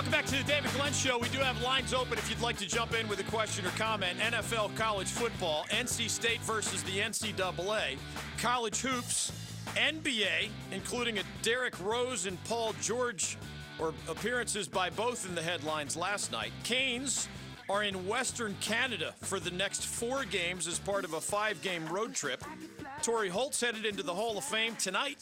Welcome back to the David Glenn Show. We do have lines open if you'd like to jump in with a question or comment. NFL college football, NC State versus the NCAA, college hoops, NBA, including a Derrick Rose and Paul George, or appearances by both in the headlines last night. Canes are in Western Canada for the next four games as part of a five game road trip. Torry Holt's headed into the Hall of Fame tonight.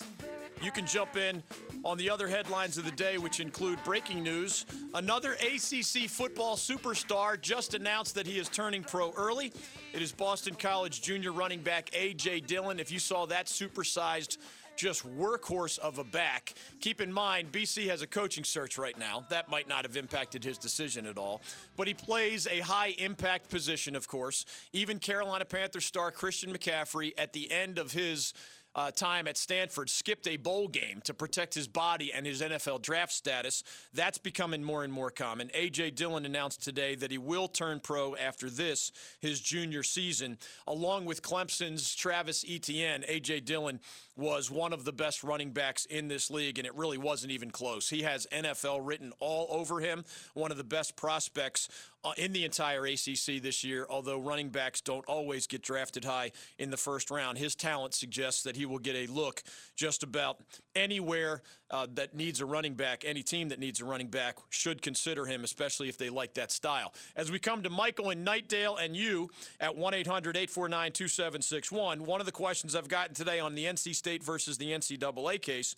You can jump in on the other headlines of the day, which include breaking news. Another ACC football superstar just announced that he is turning pro early. It is Boston College junior running back A.J. Dillon. If you saw that supersized, just workhorse of a back. Keep in mind, BC has a coaching search right now. That might not have impacted his decision at all. But he plays a high impact position, of course. Even Carolina Panthers star Christian McCaffrey, at the end of his uh, time at Stanford skipped a bowl game to protect his body and his NFL draft status. That's becoming more and more common. A.J. Dillon announced today that he will turn pro after this, his junior season. Along with Clemson's Travis Etienne, A.J. Dillon was one of the best running backs in this league, and it really wasn't even close. He has NFL written all over him, one of the best prospects uh, in the entire ACC this year, although running backs don't always get drafted high in the first round. His talent suggests that he will get a look just about anywhere uh, that needs a running back. Any team that needs a running back should consider him, especially if they like that style. As we come to Michael and Knightdale and you at 1 800 849 2761, one of the questions I've gotten today on the NC State versus the NCAA case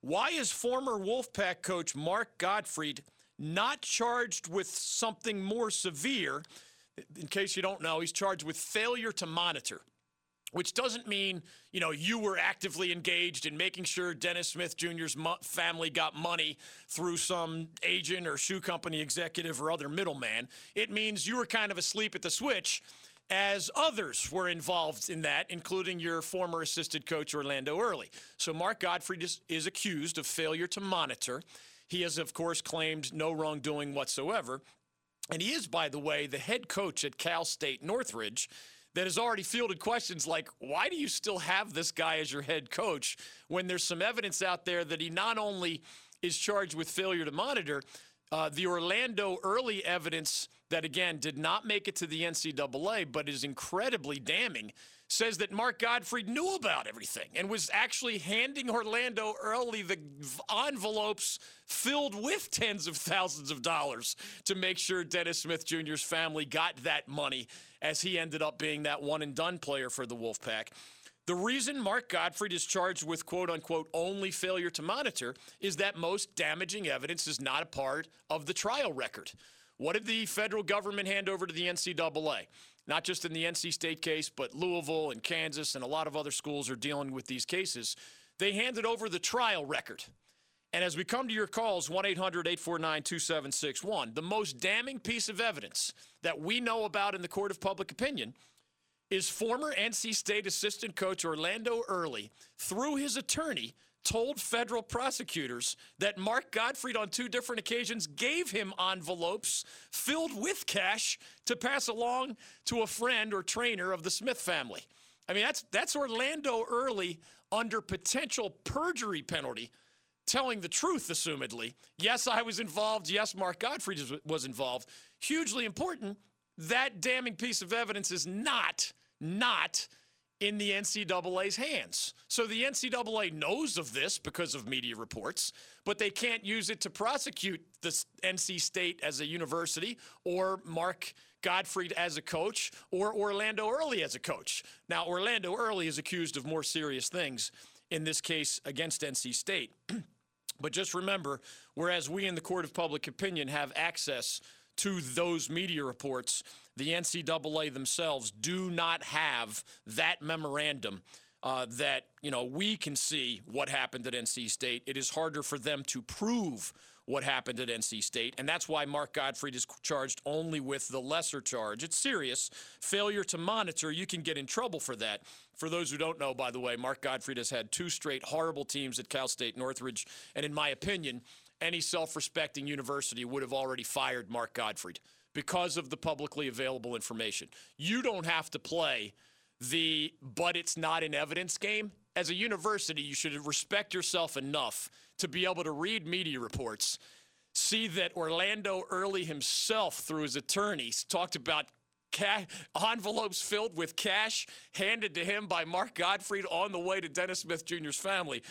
why is former Wolfpack coach Mark Gottfried not charged with something more severe. In case you don't know, he's charged with failure to monitor which doesn't mean you know you were actively engaged in making sure Dennis Smith Jr.'s family got money through some agent or shoe company executive or other middleman. It means you were kind of asleep at the switch as others were involved in that, including your former assistant coach Orlando Early. So Mark Gottfried is, is accused of failure to monitor. He has, of course, claimed no wrongdoing whatsoever. And he is, by the way, the head coach at Cal State Northridge that has already fielded questions like, why do you still have this guy as your head coach when there's some evidence out there that he not only is charged with failure to monitor, uh, the Orlando early evidence that, again, did not make it to the NCAA, but is incredibly damning says that Mark Gottfried knew about everything and was actually handing Orlando early the envelopes filled with tens of thousands of dollars to make sure Dennis Smith Jr.'s family got that money as he ended up being that one and done player for the Wolfpack. The reason Mark Gottfried is charged with quote unquote only failure to monitor is that most damaging evidence is not a part of the trial record. What did the federal government hand over to the NCAA? not just in the NC State case, but Louisville and Kansas and a lot of other schools are dealing with these cases. They handed over the trial record. And as we come to your calls, 1 800 849 2761, the most damning piece of evidence that we know about in the court of public opinion is former NC State assistant coach Orlando Early, through his attorney, told federal prosecutors that Mark Gottfried on two different occasions gave him envelopes filled with cash to pass along to a friend or trainer of the Smith family. I mean, that's that's Orlando Early under potential perjury penalty, telling the truth, assumedly. Yes, I was involved. Yes, Mark Gottfried was involved. Hugely important. That damning piece of evidence is not not in the NCAA's hands. So the NCAA knows of this because of media reports, but they can't use it to prosecute the NC State as a university or Mark Gottfried as a coach or Orlando Early as a coach. Now, Orlando Early is accused of more serious things in this case against NC State. but just remember, whereas we in the court of public opinion have access to those media reports, the NCAA themselves do not have that memorandum uh, that you know we can see what happened at NC State. It is harder for them to prove what happened at NC State, and that's why Mark Gottfried is charged only with the lesser charge. It's serious. Failure to monitor, you can get in trouble for that. For those who don't know, by the way, Mark Gottfried has had two straight horrible teams at Cal State Northridge, and in my opinion, any self-respecting university would have already fired Mark Gottfried because of the publicly available information. You don't have to play the but it's not in evidence game. As a university, you should respect yourself enough to be able to read media reports, see that Orlando Early himself, through his attorneys, talked about envelopes filled with cash handed to him by Mark Gottfried on the way to Dennis Smith Jr.'s family.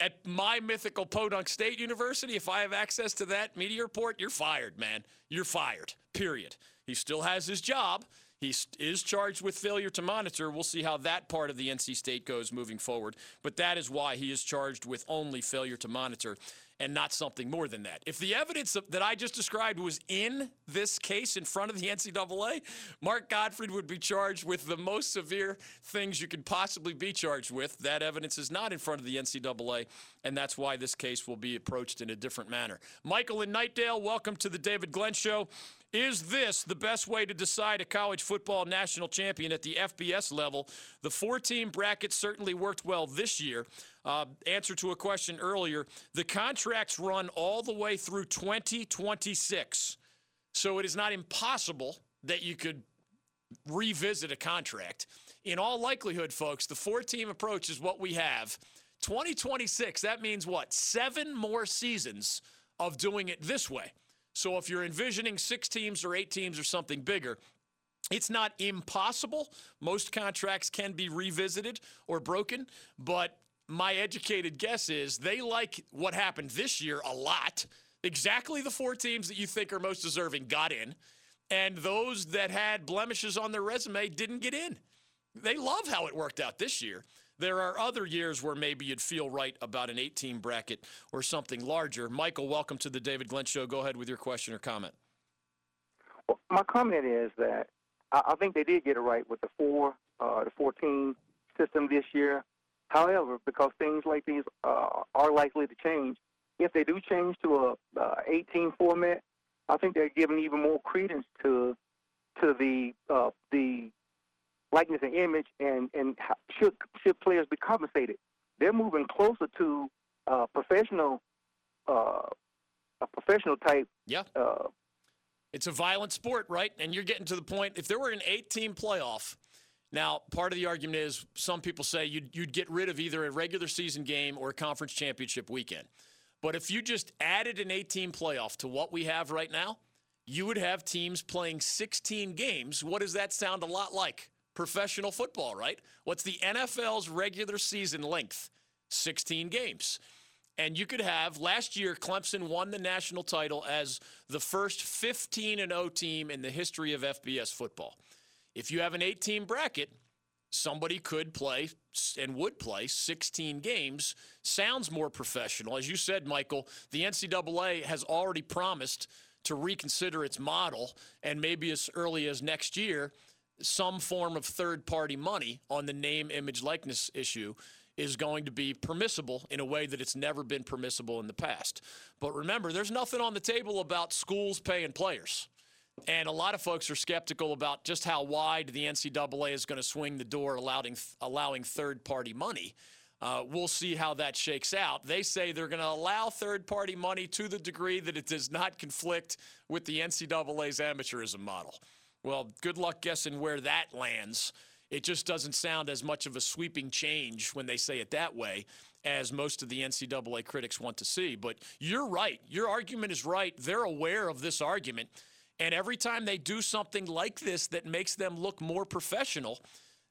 At my mythical Podunk State University, if I have access to that media report, you're fired, man. You're fired, period. He still has his job. He is charged with failure to monitor. We'll see how that part of the NC State goes moving forward. But that is why he is charged with only failure to monitor and not something more than that. If the evidence that I just described was in this case in front of the NCAA, Mark Gottfried would be charged with the most severe things you could possibly be charged with. That evidence is not in front of the NCAA, and that's why this case will be approached in a different manner. Michael and Knightdale, welcome to the David Glenn Show. Is this the best way to decide a college football national champion at the FBS level? The four team bracket certainly worked well this year. Uh, answer to a question earlier the contracts run all the way through 2026. So it is not impossible that you could revisit a contract. In all likelihood, folks, the four team approach is what we have. 2026, that means what? Seven more seasons of doing it this way. So if you're envisioning six teams or eight teams or something bigger, it's not impossible. Most contracts can be revisited or broken, but my educated guess is they like what happened this year a lot. Exactly the four teams that you think are most deserving got in, and those that had blemishes on their resume didn't get in. They love how it worked out this year. There are other years where maybe you'd feel right about an 18 bracket or something larger. Michael, welcome to the David Glenn Show. Go ahead with your question or comment. Well, my comment is that I, think they did get it right with the four, uh, the 14 system this year. However, because things like these uh, are likely to change, if they do change to a uh, 18 format, I think they're giving even more credence to to the uh, the likeness and image, and and should should players be compensated? They're moving closer to uh, professional, uh, a professional type. Yeah. Uh, it's a violent sport, right? And you're getting to the point. If there were an eight-team playoff, now part of the argument is some people say you'd you'd get rid of either a regular season game or a conference championship weekend. But if you just added an 18 playoff to what we have right now, you would have teams playing 16 games. What does that sound a lot like? Professional football, right? What's the NFL's regular season length? 16 games. And you could have last year Clemson won the national title as the first 15 and 0 team in the history of FBS football. If you have an 8 bracket, somebody could play and would play 16 games. Sounds more professional. As you said, Michael, the NCAA has already promised to reconsider its model and maybe as early as next year some form of third party money on the name, image, likeness issue is going to be permissible in a way that it's never been permissible in the past. But remember, there's nothing on the table about schools paying players. And a lot of folks are skeptical about just how wide the NCAA is going to swing the door, allowing, allowing third party money. Uh, we'll see how that shakes out. They say they're going to allow third party money to the degree that it does not conflict with the NCAA's amateurism model. Well, good luck guessing where that lands. It just doesn't sound as much of a sweeping change when they say it that way as most of the NCAA critics want to see. But you're right. Your argument is right. They're aware of this argument. And every time they do something like this that makes them look more professional,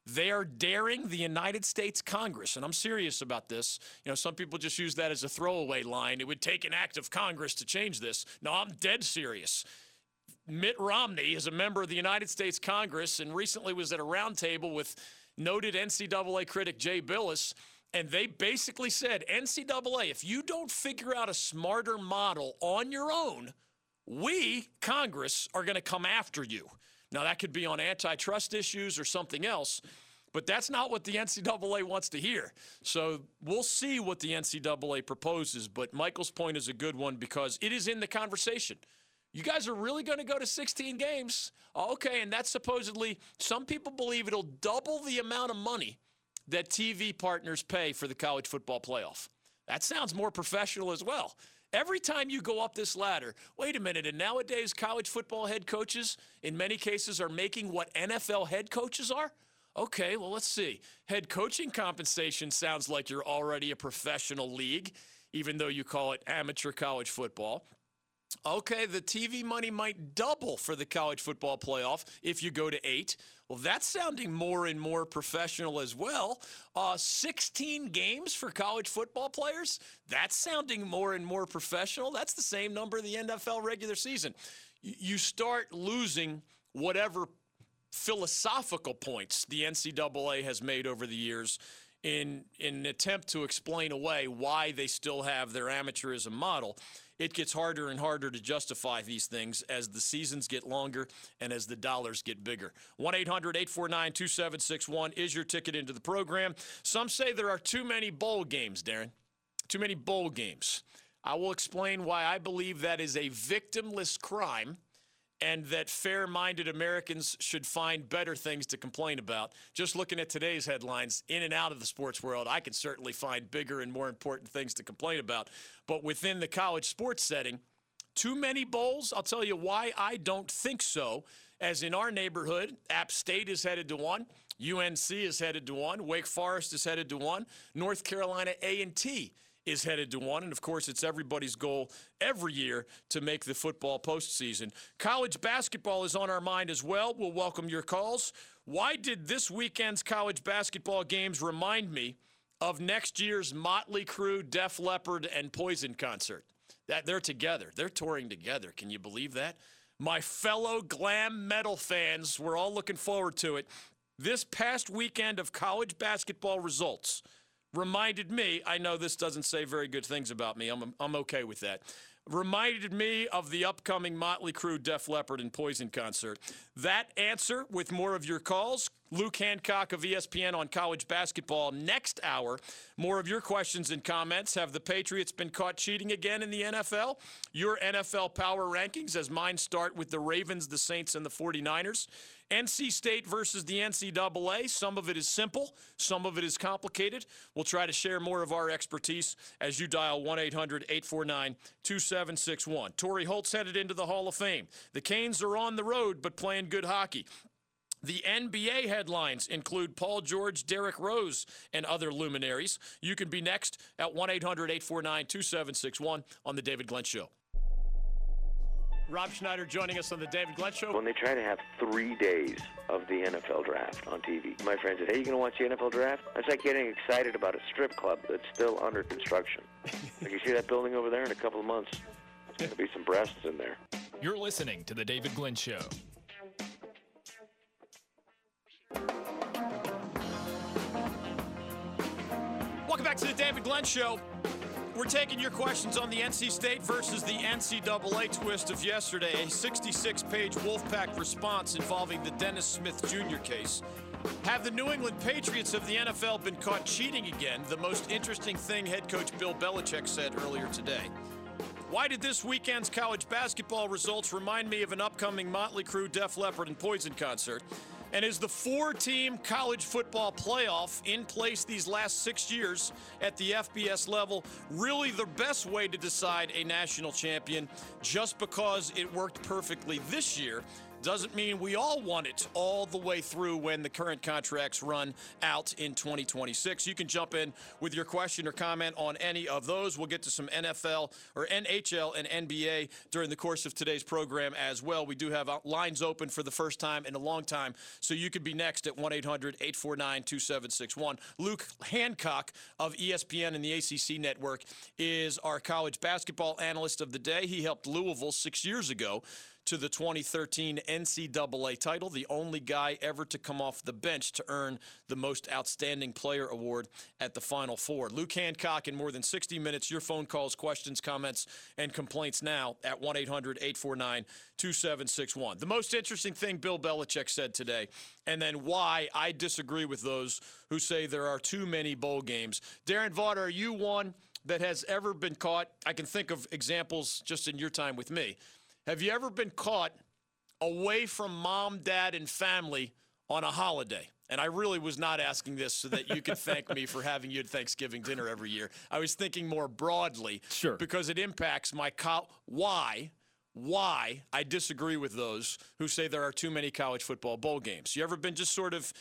they are daring the United States Congress. And I'm serious about this. You know, some people just use that as a throwaway line. It would take an act of Congress to change this. No, I'm dead serious. Mitt Romney is a member of the United States Congress and recently was at a roundtable with noted NCAA critic Jay Bilas. And they basically said, NCAA, if you don't figure out a smarter model on your own, we, Congress, are going to come after you. Now, that could be on antitrust issues or something else, but that's not what the NCAA wants to hear. So we'll see what the NCAA proposes. But Michael's point is a good one because it is in the conversation. You guys are really going to go to 16 games? Uh, okay, and that's supposedly, some people believe it'll double the amount of money that TV partners pay for the college football playoff. That sounds more professional as well. Every time you go up this ladder, wait a minute, and nowadays college football head coaches, in many cases, are making what NFL head coaches are? Okay, well, let's see. Head coaching compensation sounds like you're already a professional league, even though you call it amateur college football. Okay, the TV money might double for the college football playoff if you go to eight. Well, that's sounding more and more professional as well. Uh, 16 games for college football players? That's sounding more and more professional. That's the same number of the NFL regular season. You start losing whatever philosophical points the NCAA has made over the years in, in an attempt to explain away why they still have their amateurism model it gets harder and harder to justify these things as the seasons get longer and as the dollars get bigger. 1 800 849 2761 is your ticket into the program. Some say there are too many bowl games, Darren. Too many bowl games. I will explain why I believe that is a victimless crime and that fair minded Americans should find better things to complain about. Just looking at today's headlines, in and out of the sports world, I can certainly find bigger and more important things to complain about. But within the college sports setting, too many bowls? I'll tell you why I don't think so. As in our neighborhood, App State is headed to one. UNC is headed to one. Wake Forest is headed to one. North Carolina A&T is headed to one. And of course, it's everybody's goal every year to make the football postseason. College basketball is on our mind as well. We'll welcome your calls. Why did this weekend's college basketball games remind me of next year's Motley Crue, Def Leppard, and Poison concert? That they're together. They're touring together. Can you believe that? My fellow glam metal fans, we're all looking forward to it. This past weekend of college basketball results reminded me, I know this doesn't say very good things about me, I'm, I'm okay with that. Reminded me of the upcoming Motley Crue, Def Leppard, and Poison concert. That answer with more of your calls. Luke Hancock of ESPN on college basketball next hour. More of your questions and comments. Have the Patriots been caught cheating again in the NFL? Your NFL power rankings, as mine start with the Ravens, the Saints, and the 49ers. NC State versus the NCAA. Some of it is simple, some of it is complicated. We'll try to share more of our expertise as you dial 1 800 849 2761. Torry Holt's headed into the Hall of Fame. The Canes are on the road, but playing good hockey. The NBA headlines include Paul George, Derrick Rose, and other luminaries. You can be next at 1 800 849 2761 on The David Glenn Show. Rob Schneider joining us on the David Glenn Show. When they try to have three days of the NFL draft on TV, my friend said, "Hey, you going to watch the NFL draft?" That's like getting excited about a strip club that's still under construction. like you see that building over there in a couple of months, there's going to be some breasts in there. You're listening to the David Glenn Show. To the David Glenn Show. We're taking your questions on the NC State versus the NCAA twist of yesterday, a 66 page Wolfpack response involving the Dennis Smith Jr. case. Have the New England Patriots of the NFL been caught cheating again? The most interesting thing head coach Bill Belichick said earlier today. Why did this weekend's college basketball results remind me of an upcoming Motley Crue, Def Leppard, and Poison concert? And is the four team college football playoff in place these last six years at the FBS level really the best way to decide a national champion just because it worked perfectly this year? Doesn't mean we all want it all the way through when the current contracts run out in 2026. You can jump in with your question or comment on any of those. We'll get to some NFL or NHL and NBA during the course of today's program as well. We do have lines open for the first time in a long time, so you could be next at 1 800 849 2761. Luke Hancock of ESPN and the ACC network is our college basketball analyst of the day. He helped Louisville six years ago to the 2013 NCAA title, the only guy ever to come off the bench to earn the Most Outstanding Player award at the Final Four. Luke Hancock in more than 60 minutes. Your phone calls, questions, comments, and complaints now at 1 800 849 2761. The most interesting thing Bill Belichick said today, and then why I disagree with those who say there are too many bowl games. Darren Vaught, are you one that has ever been caught? I can think of examples just in your time with me have you ever been caught away from mom, dad, and family on a holiday? And I really was not asking this so that you could thank me for having you at Thanksgiving dinner every year. I was thinking more broadly. Sure. Because it impacts my why why I disagree with those who say there are too many college football bowl games. You ever been just sort of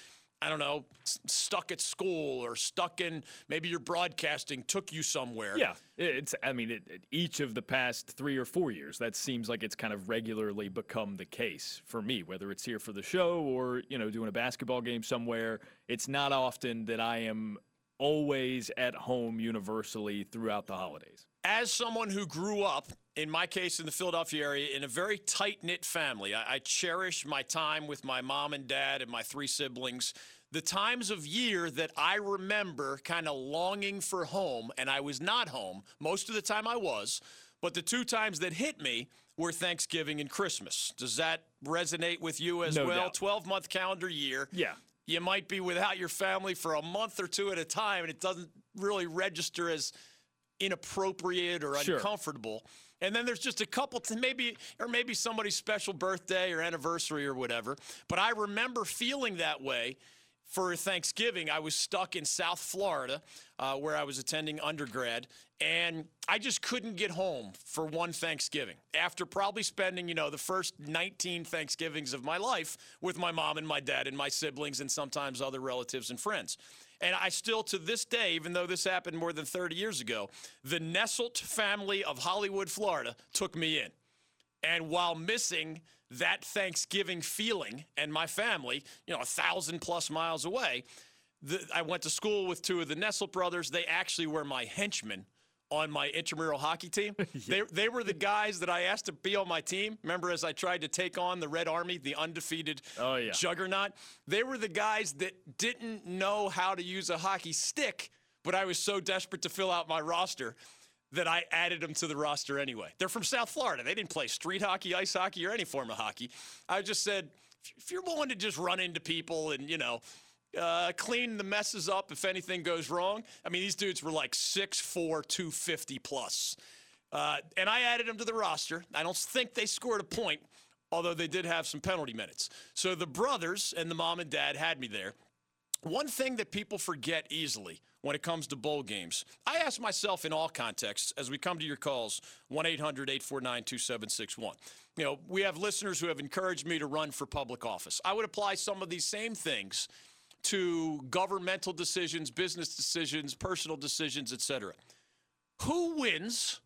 I don't know, stuck at school or stuck in maybe your broadcasting took you somewhere. Yeah, it's. I mean, it, it, each of the past three or four years, that seems like it's kind of regularly become the case for me. Whether it's here for the show or you know doing a basketball game somewhere, it's not often that I am always at home universally throughout the holidays. As someone who grew up, in my case, in the Philadelphia area, in a very tight knit family, I, I cherish my time with my mom and dad and my three siblings the times of year that I remember kind of longing for home, and I was not home. Most of the time I was, but the two times that hit me were Thanksgiving and Christmas. Does that resonate with you as no well? 12 month calendar year. Yeah. You might be without your family for a month or two at a time, and it doesn't really register as inappropriate or sure. uncomfortable. And then there's just a couple to maybe, or maybe somebody's special birthday or anniversary or whatever. But I remember feeling that way for Thanksgiving, I was stuck in South Florida uh, where I was attending undergrad, and I just couldn't get home for one Thanksgiving after probably spending, you know, the first 19 Thanksgivings of my life with my mom and my dad and my siblings and sometimes other relatives and friends. And I still, to this day, even though this happened more than 30 years ago, the Nesselt family of Hollywood, Florida, took me in. And while missing that Thanksgiving feeling and my family, you know, a thousand plus miles away. The, I went to school with two of the Nesselt brothers. They actually were my henchmen on my intramural hockey team. yeah. They, they were the guys that I asked to be on my team. Remember, as I tried to take on the Red Army, the undefeated oh, yeah. juggernaut? They were the guys that didn't know how to use a hockey stick, but I was so desperate to fill out my roster that I added them to the roster anyway. They're from South Florida. They didn't play street hockey, ice hockey, or any form of hockey. I just said, if you're willing to just run into people and, you know, uh, clean the messes up if anything goes wrong. I mean, these dudes were like 6'4, 250 plus. Uh, and I added them to the roster. I don't think they scored a point, although they did have some penalty minutes. So the brothers and the mom and dad had me there. One thing that people forget easily when it comes to bowl games. I ask myself in all contexts as we come to your calls 1 800 849 2761. You know, we have listeners who have encouraged me to run for public office. I would apply some of these same things to governmental decisions, business decisions, personal decisions, etc. Who wins?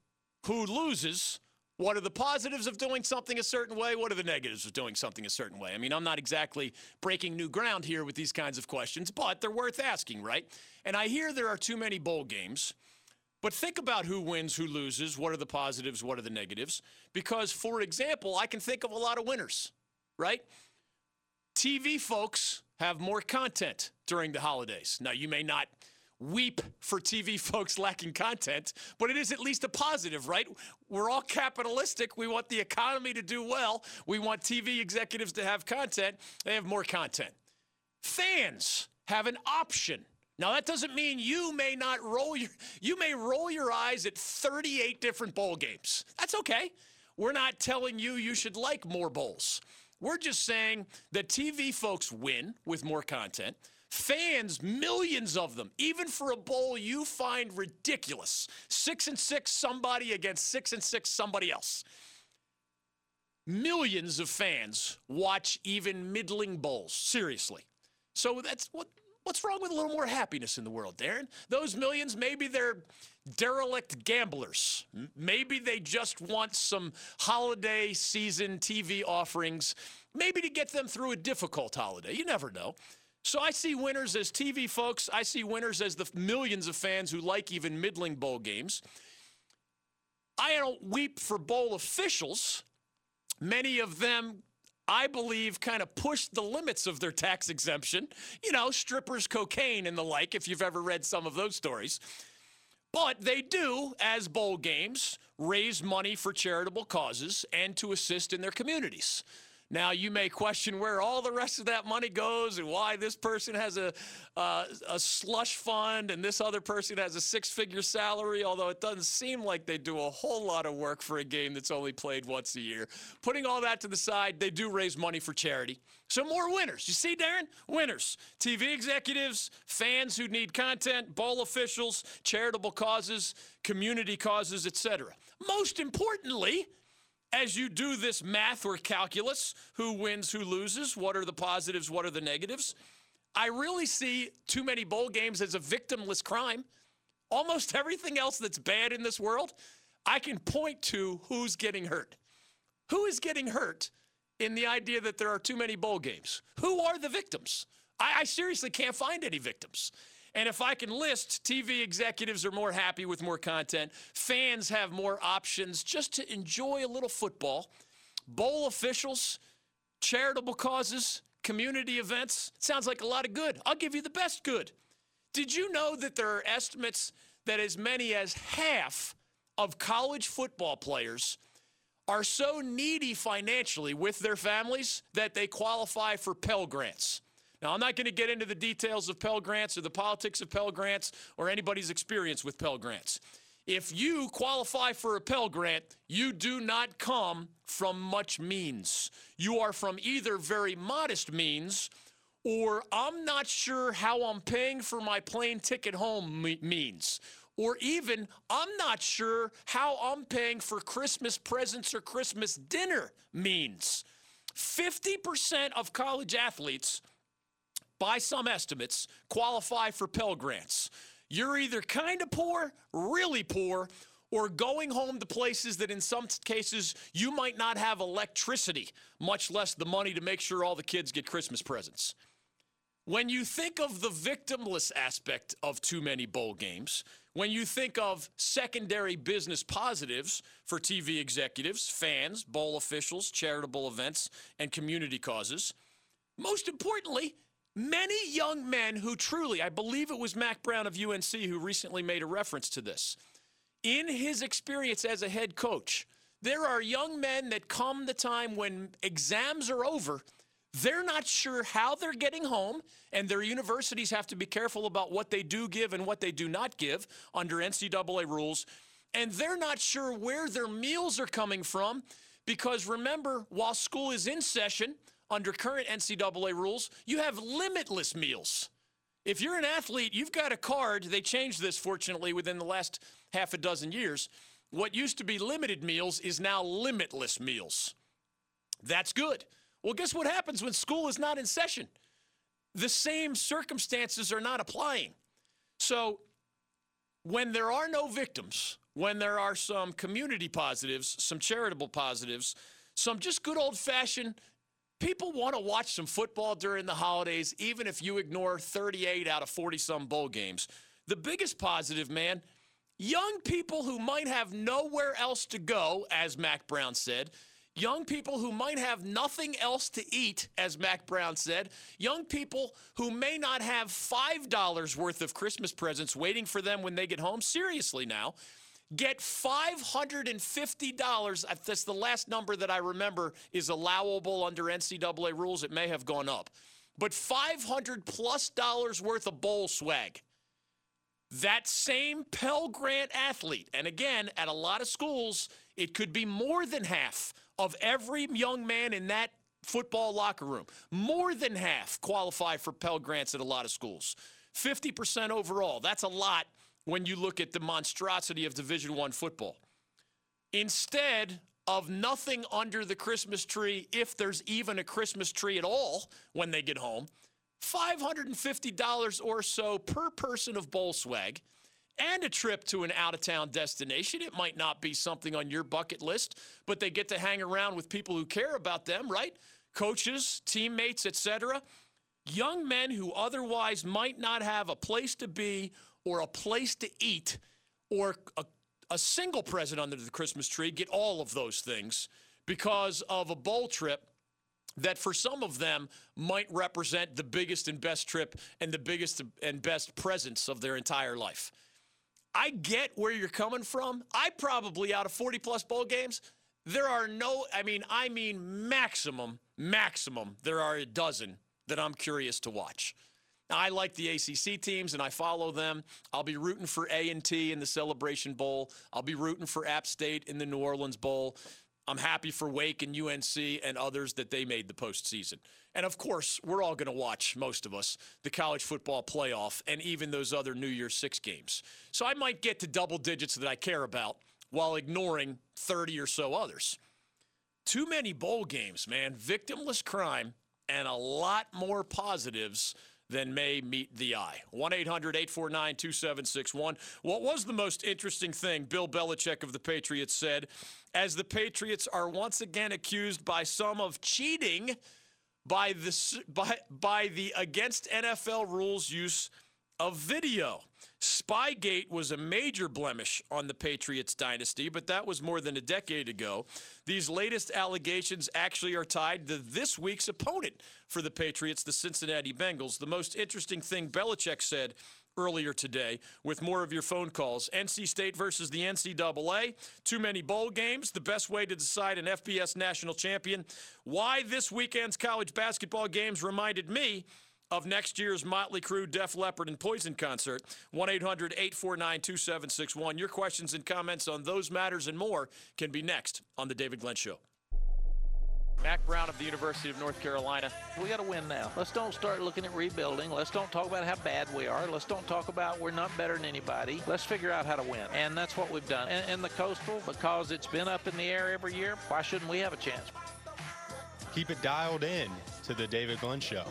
Who loses? What are the positives of doing something a certain way? What are the negatives of doing something a certain way? I mean, I'm not exactly breaking new ground here with these kinds of questions, but they're worth asking, right? And I hear there are too many bowl games. But think about who wins, who loses, what are the positives, what are the negatives. Because, for example, I can think of a lot of winners, right? TV folks have more content during the holidays. Now, you may not weep for TV folks lacking content, but it is at least a positive, right? We're all capitalistic. We want the economy to do well. We want TV executives to have content. They have more content. Fans have an option. Now that doesn't mean you may not roll your you may roll your eyes at 38 different bowl games. That's okay. We're not telling you you should like more bowls. We're just saying that TV folks win with more content. Fans, millions of them, even for a bowl you find ridiculous. Six and six, somebody against six and six, somebody else. Millions of fans watch even middling bowls. Seriously. So that's what what's wrong with a little more happiness in the world, Darren? Those millions, maybe they're derelict gamblers. Maybe they just want some holiday season TV offerings, maybe to get them through a difficult holiday. You never know. So I see winners as TV folks. I see winners as the millions of fans who like even middling bowl games. I don't weep for bowl officials. Many of them, I believe, kind of push the limits of their tax exemption. You know, strippers, cocaine, and the like, if you've ever read some of those stories. But they do, as bowl games, raise money for charitable causes and to assist in their communities. Now, you may question where all the rest of that money goes and why this person has a, uh, a slush fund and this other person has a six figure salary, although it doesn't seem like they do a whole lot of work for a game that's only played once a year. Putting all that to the side, they do raise money for charity. So, more winners. You see, Darren? Winners. TV executives, fans who need content, bowl officials, charitable causes, community causes, etc. Most importantly, as you do this math or calculus, who wins, who loses, what are the positives, what are the negatives, I really see too many bowl games as a victimless crime. Almost everything else that's bad in this world, I can point to who's getting hurt. Who is getting hurt in the idea that there are too many bowl games? Who are the victims? I, I seriously can't find any victims. And if I can list, TV executives are more happy with more content. Fans have more options just to enjoy a little football. Bowl officials, charitable causes, community events. Sounds like a lot of good. I'll give you the best good. Did you know that there are estimates that as many as half of college football players are so needy financially with their families that they qualify for Pell Grants? Now, I'm not going to get into the details of Pell Grants or the politics of Pell Grants or anybody's experience with Pell Grants. If you qualify for a Pell Grant, you do not come from much means. You are from either very modest means or I'm not sure how I'm paying for my plane ticket home means. Or even, I'm not sure how I'm paying for Christmas presents or Christmas dinner means. 50% of college athletes by some estimates, qualify for Pell Grants. You're either kind of poor, really poor, or going home to places that in some cases you might not have electricity, much less the money to make sure all the kids get Christmas presents. When you think of the victimless aspect of too many bowl games, when you think of secondary business positives for TV executives, fans, bowl officials, charitable events, and community causes, most importantly, Many young men who truly, I believe it was Mack Brown of UNC who recently made a reference to this. In his experience as a head coach, there are young men that come the time when exams are over, they're not sure how they're getting home, and their universities have to be careful about what they do give and what they do not give under NCAA rules. And they're not sure where their meals are coming from because remember, while school is in session, under current NCAA rules, you have limitless meals. If you're an athlete, you've got a card. They changed this, fortunately, within the last half a dozen years. What used to be limited meals is now limitless meals. That's good. Well, guess what happens when school is not in session? The same circumstances are not applying. So, when there are no victims, when there are some community positives, some charitable positives, some just good old fashioned people want to watch some football during the holidays, even if you ignore 38 out of 40 some bowl games. The biggest positive, man, young people who might have nowhere else to go, as Mack Brown said, young people who might have nothing else to eat, as Mack Brown said, young people who may not have $5 worth of Christmas presents waiting for them when they get home. Seriously, now get $550. That's the last number that I remember is allowable under NCAA rules. It may have gone up. But 500 plus dollars worth of bowl swag. That same Pell Grant athlete, and again, at a lot of schools, it could be more than half of every young man in that football locker room. More than half qualify for Pell Grants at a lot of schools. 50% overall. That's a lot when you look at the monstrosity of Division 1 football. Instead of nothing under the Christmas tree if there's even a Christmas tree at all when they get home, $550 or so per person of bowl swag and a trip to an out of town destination. It might not be something on your bucket list, but they get to hang around with people who care about them, right? Coaches, teammates, etc. Young men who otherwise might not have a place to be or a place to eat or a, a single present under the Christmas tree get all of those things because of a bowl trip that for some of them might represent the biggest and best trip and the biggest and best presence of their entire life. I get where you're coming from. I probably, out of 40 plus bowl games, there are no, I mean, I mean, maximum, maximum, there are a dozen that I'm curious to watch. I like the ACC teams and I follow them. I'll be rooting for A&T in the Celebration Bowl. I'll be rooting for App State in the New Orleans Bowl. I'm happy for Wake and UNC and others that they made the postseason. And of course, we're all going to watch, most of us, the college football playoff and even those other New Year's Six games. So I might get to double digits that I care about while ignoring 30 or so others. Too many bowl games, man. Victimless crime and a lot more positives than may meet the eye. 1 800 849 2761. What was the most interesting thing Bill Belichick of the Patriots said as the Patriots are once again accused by some of cheating by the, by, by the against NFL rules use of video? Spygate was a major blemish on the Patriots dynasty, but that was more than a decade ago. These latest allegations actually are tied to this week's opponent for the Patriots, the Cincinnati Bengals. The most interesting thing Belichick said earlier today with more of your phone calls. NC State versus the NCAA. Too many bowl games. The best way to decide an FBS national champion. Why this weekend's college basketball games reminded me of next year's Motley Crue, Def Leppard, and Poison concert. 1 800 849 2761. Your questions and comments on those matters and more can be next on The David Glenn Show. Mack Brown of the University of North Carolina. We got to win now. Let's don't start looking at rebuilding. Let's don't talk about how bad we are. Let's don't talk about we're not better than anybody. Let's figure out how to win. And that's what we've done. And, and the Coastal, because it's been up in the air every year, why shouldn't we have a chance? Keep it dialed in to the David Glenn Show.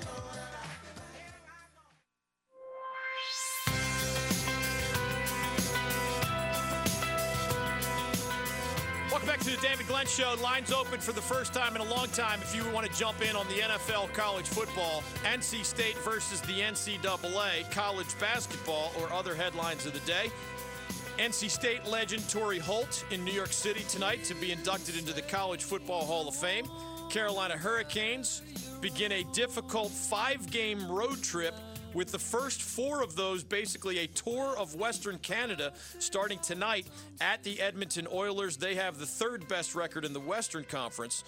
Back to the David Glenn Show. Lines open for the first time in a long time. If you want to jump in on the NFL college football, NC State versus the NCAA, college basketball, or other headlines of the day. NC State legend Torry Holt in New York City tonight to be inducted into the College Football Hall of Fame. Carolina Hurricanes begin a difficult five game road trip with the first four of those basically a tour of Western Canada starting tonight at the Edmonton Oilers. They have the third best record in the Western Conference.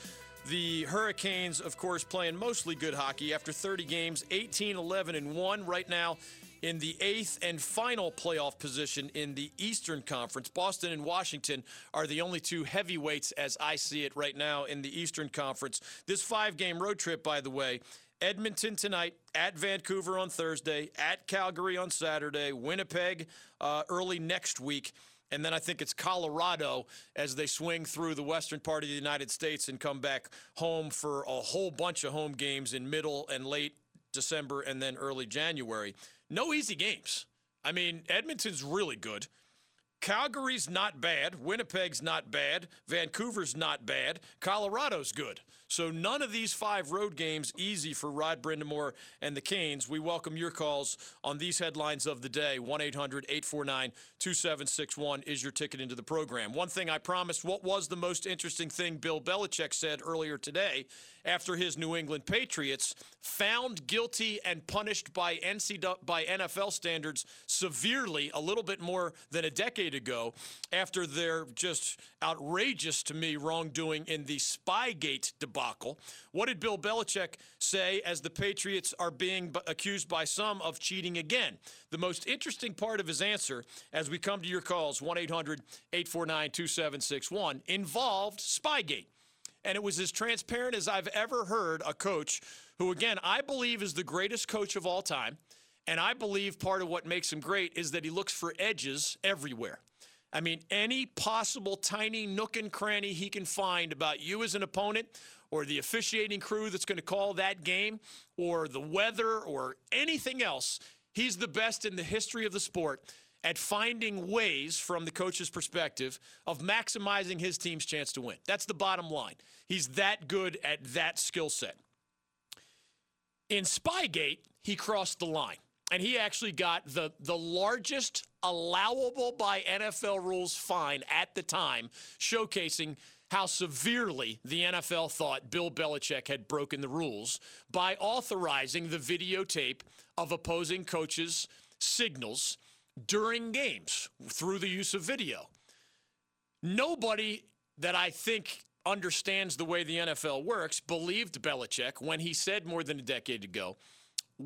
The Hurricanes, of course, playing mostly good hockey after 30 games, 18 11 and 1 right now in the eighth and final playoff position in the Eastern Conference. Boston and Washington are the only two heavyweights as I see it right now in the Eastern Conference. This five game road trip, by the way, Edmonton tonight, at Vancouver on Thursday, at Calgary on Saturday, Winnipeg uh, early next week. And then I think it's Colorado as they swing through the western part of the United States and come back home for a whole bunch of home games in middle and late December and then early January. No easy games. I mean, Edmonton's really good. Calgary's not bad. Winnipeg's not bad. Vancouver's not bad. Colorado's good. So none of these five road games easy for Rod Brind'Amour and the Canes. We welcome your calls on these headlines of the day. 1-800-849-2761 is your ticket into the program. One thing I promised, what was the most interesting thing Bill Belichick said earlier today after his New England Patriots found guilty and punished by by NFL standards severely a little bit more than a decade ago after their just outrageous to me wrongdoing in the Spygate debacle. What did Bill Belichick say as the Patriots are being accused by some of cheating again? The most interesting part of his answer as we come to your calls 1-800-849-2761 involved Spygate and it was as transparent as I've ever heard a coach who, again, I believe is the greatest coach of all time. And I believe part of what makes him great is that he looks for edges everywhere. I mean, any possible tiny nook and cranny he can find about you as an opponent or the officiating crew that's going to call that game or the weather or anything else, he's the best in the history of the sport at finding ways from the coach's perspective of maximizing his team's chance to win. That's the bottom line. He's that good at that skill set. In Spygate, he crossed the line. And he actually got the, the largest allowable by NFL rules fine at the time, showcasing how severely the NFL thought Bill Belichick had broken the rules by authorizing the videotape of opposing coaches' signals during games through the use of video. Nobody that I think understands the way the NFL works believed Belichick when he said more than a decade ago,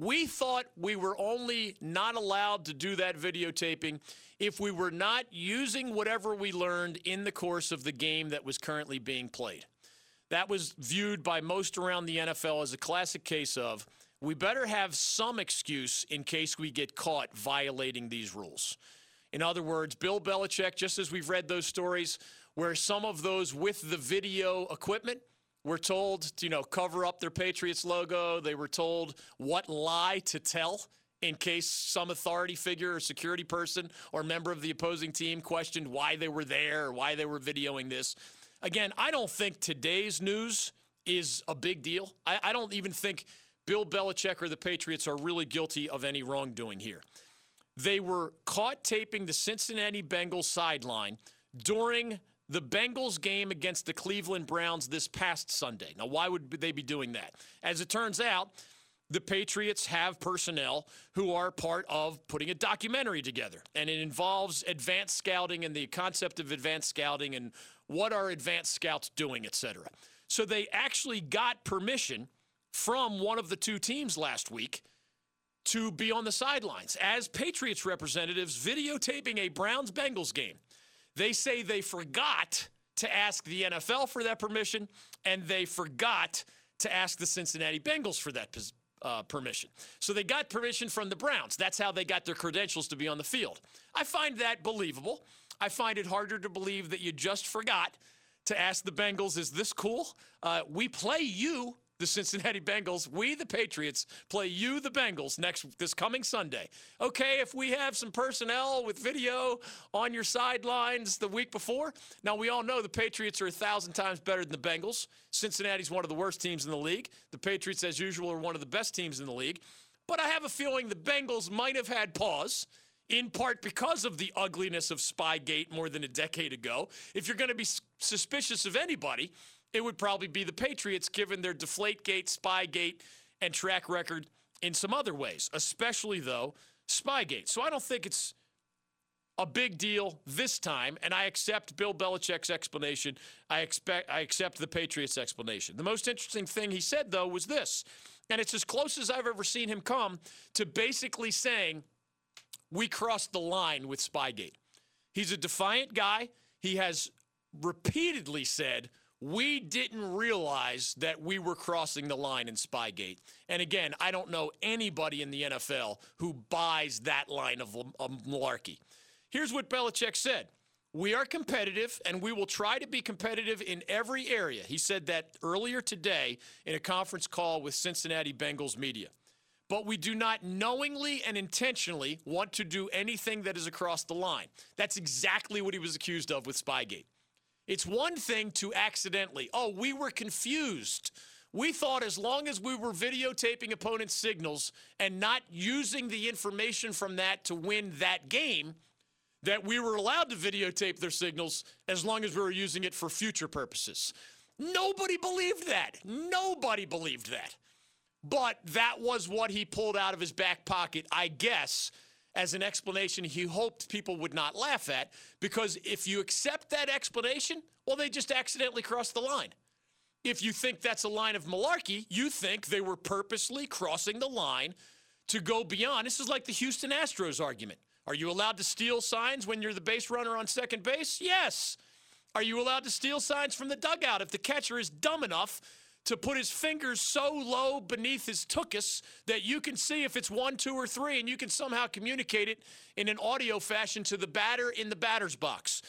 we thought we were only not allowed to do that videotaping if we were not using whatever we learned in the course of the game that was currently being played. That was viewed by most around the NFL as a classic case of we better have some excuse in case we get caught violating these rules. In other words, Bill Belichick, just as we've read those stories where some of those with the video equipment were told to, you know, cover up their Patriots logo. They were told what lie to tell in case some authority figure or security person or member of the opposing team questioned why they were there or why they were videoing this. Again, I don't think today's news is a big deal. I, I don't even think Bill Belichick or the Patriots are really guilty of any wrongdoing here. They were caught taping the Cincinnati Bengals sideline during the Bengals game against the Cleveland Browns this past Sunday. Now, why would they be doing that? As it turns out, the Patriots have personnel who are part of putting a documentary together, and it involves advanced scouting and the concept of advanced scouting and what are advanced scouts doing, et cetera. So they actually got permission from one of the two teams last week to be on the sidelines as Patriots representatives videotaping a Browns Bengals game. They say they forgot to ask the NFL for that permission, and they forgot to ask the Cincinnati Bengals for that uh, permission. So they got permission from the Browns. That's how they got their credentials to be on the field. I find that believable. I find it harder to believe that you just forgot to ask the Bengals, is this cool? Uh, we play you the Cincinnati Bengals, we the Patriots play you the Bengals next this coming Sunday. Okay, if we have some personnel with video on your sidelines the week before. Now we all know the Patriots are a thousand times better than the Bengals. Cincinnati's one of the worst teams in the league. The Patriots, as usual, are one of the best teams in the league. But I have a feeling the Bengals might have had pause in part because of the ugliness of Spygate more than a decade ago. If you're going to be suspicious of anybody, it would probably be the Patriots given their Deflategate, Spygate, and track record in some other ways, especially, though, Spygate. So I don't think it's a big deal this time, and I accept Bill Belichick's explanation. I expect I accept the Patriots' explanation. The most interesting thing he said, though, was this, and it's as close as I've ever seen him come to basically saying, "We crossed the line with Spygate." He's a defiant guy. He has repeatedly said we didn't realize that we were crossing the line in Spygate. And again, I don't know anybody in the NFL who buys that line um, of, malarkey. Here's what Belichick said. We are competitive and we will try to be competitive in every area. He said that earlier today in a conference call with Cincinnati Bengals media. But we do not knowingly and intentionally want to do anything that is across the line. That's exactly what he was accused of with Spygate. It's one thing to accidentally, oh, we were confused. We thought as long as we were videotaping opponents' signals and not using the information from that to win that game, that we were allowed to videotape their signals as long as we were using it for future purposes. Nobody believed that. Nobody believed that. But that was what he pulled out of his back pocket, I guess, as an explanation he hoped people would not laugh at because if you accept that explanation, well, they just accidentally crossed the line. If you think that's a line of malarkey, you think they were purposely crossing the line to go beyond. This is like the Houston Astros argument. Are you allowed to steal signs when you're the base runner on second base? Yes. Are you allowed to steal signs from the dugout if the catcher is dumb enough to put his fingers so low beneath his tuchus that you can see if it's one, two, or three, and you can somehow communicate it in an audio fashion to the batter in the batter's box.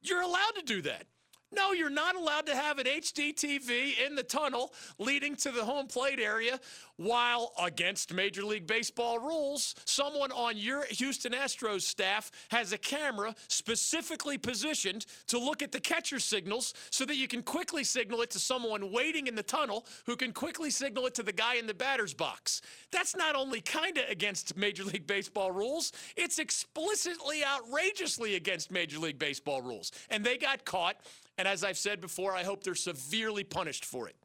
You're allowed to do that. No, you're not allowed to have an HD TV in the tunnel leading to the home plate area while, against Major League Baseball rules, someone on your Houston Astros staff has a camera specifically positioned to look at the catcher signals so that you can quickly signal it to someone waiting in the tunnel who can quickly signal it to the guy in the batter's box. That's not only kind of against Major League Baseball rules, it's explicitly outrageously against Major League Baseball rules. And they got caught and as I've said before, I hope they're severely punished for it.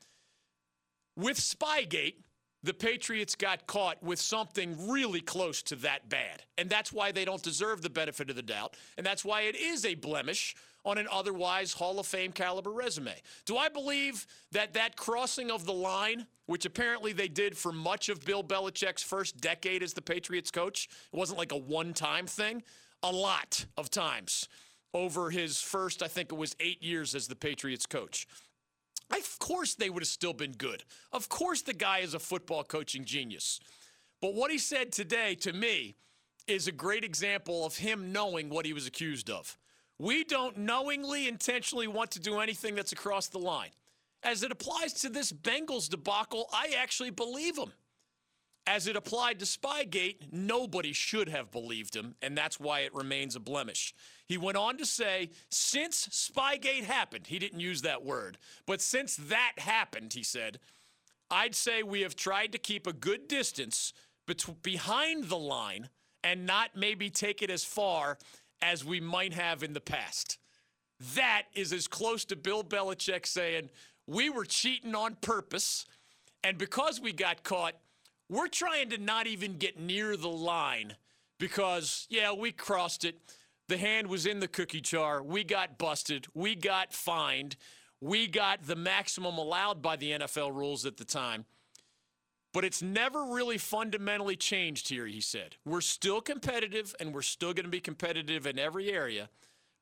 With Spygate, the Patriots got caught with something really close to that bad. And that's why they don't deserve the benefit of the doubt. And that's why it is a blemish on an otherwise Hall of Fame caliber resume. Do I believe that that crossing of the line, which apparently they did for much of Bill Belichick's first decade as the Patriots coach, it wasn't like a one time thing? A lot of times over his first, I think it was eight years as the Patriots coach. Of course, they would have still been good. Of course, the guy is a football coaching genius. But what he said today to me is a great example of him knowing what he was accused of. We don't knowingly, intentionally want to do anything that's across the line. As it applies to this Bengals debacle, I actually believe him. As it applied to Spygate, nobody should have believed him, and that's why it remains a blemish. He went on to say, since Spygate happened, he didn't use that word, but since that happened, he said, I'd say we have tried to keep a good distance bet- behind the line and not maybe take it as far as we might have in the past. That is as close to Bill Belichick saying, we were cheating on purpose, and because we got caught, we're trying to not even get near the line because, yeah, we crossed it. The hand was in the cookie jar. We got busted. We got fined. We got the maximum allowed by the NFL rules at the time. But it's never really fundamentally changed here, he said. We're still competitive and we're still going to be competitive in every area.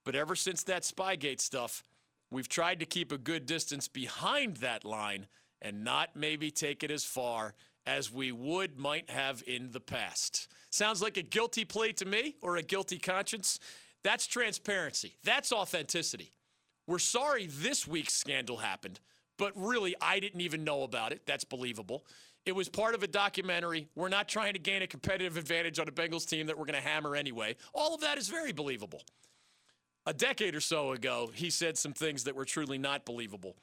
But ever since that Spygate stuff, we've tried to keep a good distance behind that line and not maybe take it as far as we would might have in the past. Sounds like a guilty plea to me or a guilty conscience. That's transparency. That's authenticity. We're sorry this week's scandal happened, but really, I didn't even know about it. That's believable. It was part of a documentary. We're not trying to gain a competitive advantage on a Bengals team that we're going to hammer anyway. All of that is very believable. A decade or so ago, he said some things that were truly not believable.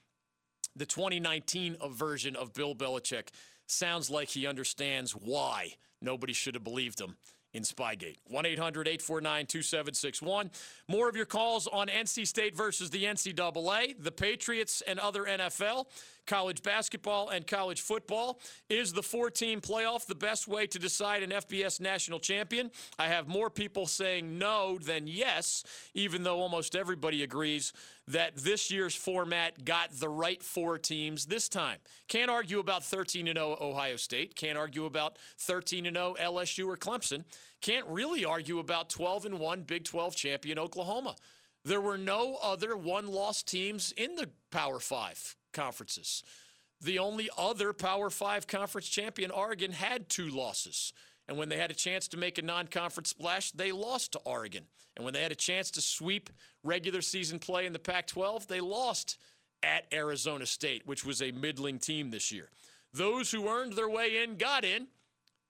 The 2019 version of Bill Belichick sounds like he understands why nobody should have believed him in Spygate. 1 800 849 2761. More of your calls on NC State versus the NCAA, the Patriots, and other NFL, college basketball, and college football. Is the four team playoff the best way to decide an FBS national champion? I have more people saying no than yes, even though almost everybody agrees that this year's format got the right four teams this time. Can't argue about 13 0 Ohio State. Can't argue about 13 0 LSU or Clemson. Can't really argue about 12 1 Big 12 champion Oklahoma. There were no other one loss teams in the Power Five conferences. The only other Power Five conference champion, Oregon, had two losses. And when they had a chance to make a non conference splash, they lost to Oregon. And when they had a chance to sweep regular season play in the Pac 12, they lost at Arizona State, which was a middling team this year. Those who earned their way in got in,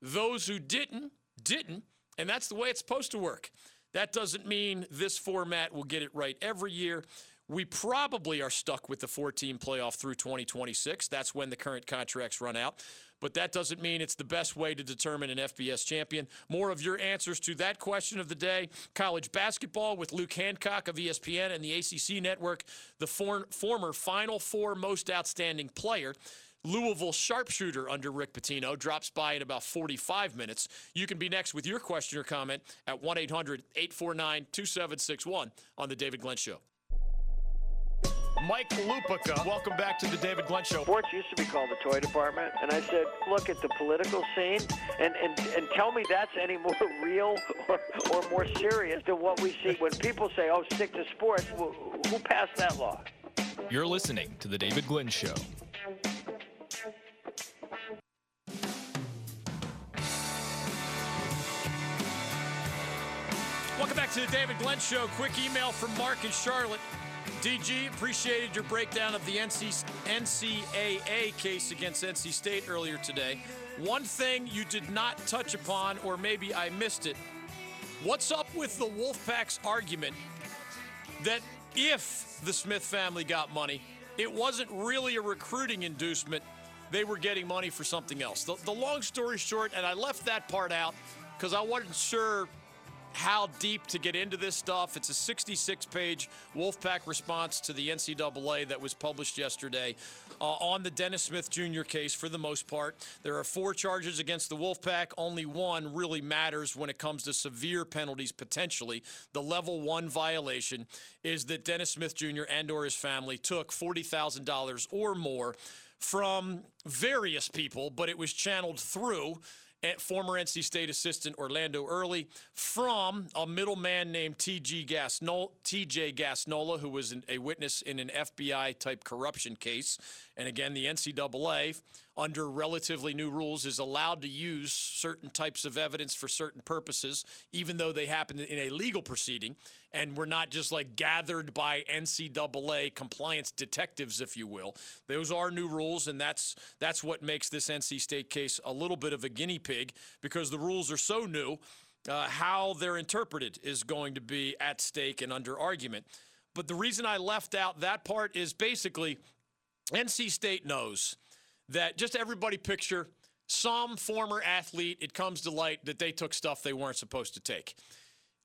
those who didn't, didn't. And that's the way it's supposed to work. That doesn't mean this format will get it right every year. We probably are stuck with the 14 playoff through 2026. That's when the current contracts run out. But that doesn't mean it's the best way to determine an FBS champion. More of your answers to that question of the day college basketball with Luke Hancock of ESPN and the ACC network, the for- former Final Four most outstanding player. Louisville sharpshooter under Rick Pitino drops by in about 45 minutes. You can be next with your question or comment at 1 800 849 2761 on The David Glenn Show. Mike Lupica, welcome back to the David Glenn Show. Sports used to be called the toy department, and I said, look at the political scene and, and, and tell me that's any more real or, or more serious than what we see when people say, oh, stick to sports. Who passed that law? You're listening to The David Glenn Show. Welcome back to the David Glenn Show. Quick email from Mark in Charlotte. DG, appreciated your breakdown of the NC, NCAA case against NC State earlier today. One thing you did not touch upon, or maybe I missed it, what's up with the Wolfpack's argument that if the Smith family got money, it wasn't really a recruiting inducement, they were getting money for something else. The, the long story short, and I left that part out because I wasn't sure how deep to get into this stuff. It's a 66 page Wolfpack response to the NCAA that was published yesterday uh, on the Dennis Smith Jr. case for the most part. There are four charges against the Wolfpack. Only one really matters when it comes to severe penalties potentially. The level one violation is that Dennis Smith Jr. and or his family took $40,000 or more from various people, but it was channeled through former NC State assistant Orlando Early from a middleman named TG Gassnola, TJ Gassnola, who was an, a witness in an FBI type corruption case. And again, the NCAA, under relatively new rules, is allowed to use certain types of evidence for certain purposes, even though they happen in a legal proceeding. and we're not just like gathered by NCAA compliance detectives, if you will. Those are new rules, and that's that's what makes this NC State case a little bit of a guinea pig because the rules are so new. Uh, how they're interpreted is going to be at stake and under argument. But the reason I left out that part is basically NC State knows that just everybody picture some former athlete, it comes to light that they took stuff they weren't supposed to take.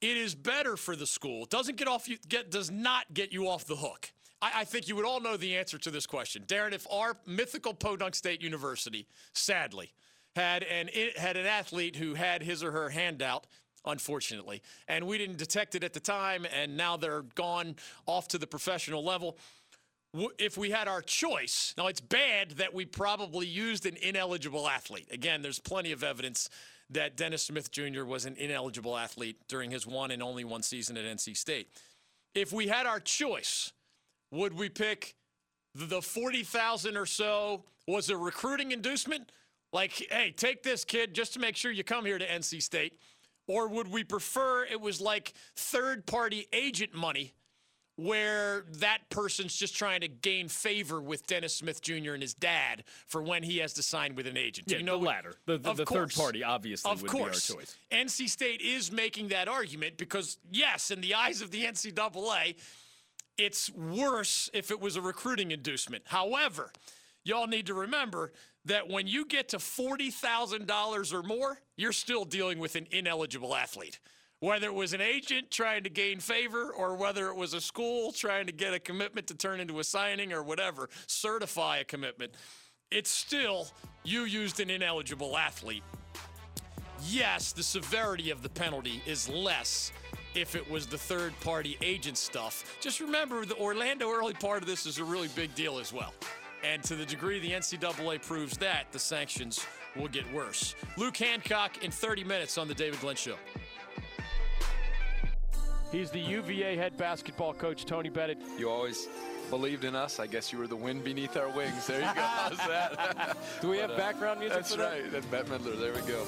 It is better for the school. It doesn't get off you get does not get you off the hook. I, I think you would all know the answer to this question. Darren, if our mythical Podunk State University, sadly, had an had an athlete who had his or her hand out unfortunately. And we didn't detect it at the time, and now they're gone off to the professional level. If we had our choice, now it's bad that we probably used an ineligible athlete. Again, there's plenty of evidence that Dennis Smith Jr. was an ineligible athlete during his one and only one season at NC State. If we had our choice, would we pick the 40,000 or so was a recruiting inducement? Like, hey, take this kid just to make sure you come here to NC State. Or would we prefer it was like third party agent money where that person's just trying to gain favor with Dennis Smith Jr. and his dad for when he has to sign with an agent. Yeah, you know the latter. The, the, the third party obviously of would course. be our choice. NC State is making that argument because, yes, in the eyes of the NCAA, it's worse if it was a recruiting inducement. However, y'all need to remember that when you get to $40,000 or more, you're still dealing with an ineligible athlete. Whether it was an agent trying to gain favor or whether it was a school trying to get a commitment to turn into a signing or whatever, certify a commitment, it's still you used an ineligible athlete. Yes, the severity of the penalty is less if it was the third party agent stuff. Just remember the Orlando Early part of this is a really big deal as well. And to the degree the NCAA proves that, the sanctions will get worse. Luke Hancock in 30 minutes on The David Glenn Show. He's the UVA head basketball coach, Tony Bennett. You always believed in us. I guess you were the wind beneath our wings. There you go. How's that? Do we have uh, background music That's for that? right. That's Bette Midler. There we go.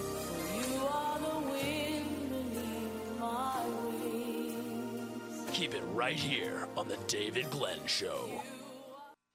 Keep it right here on The David Glenn Show.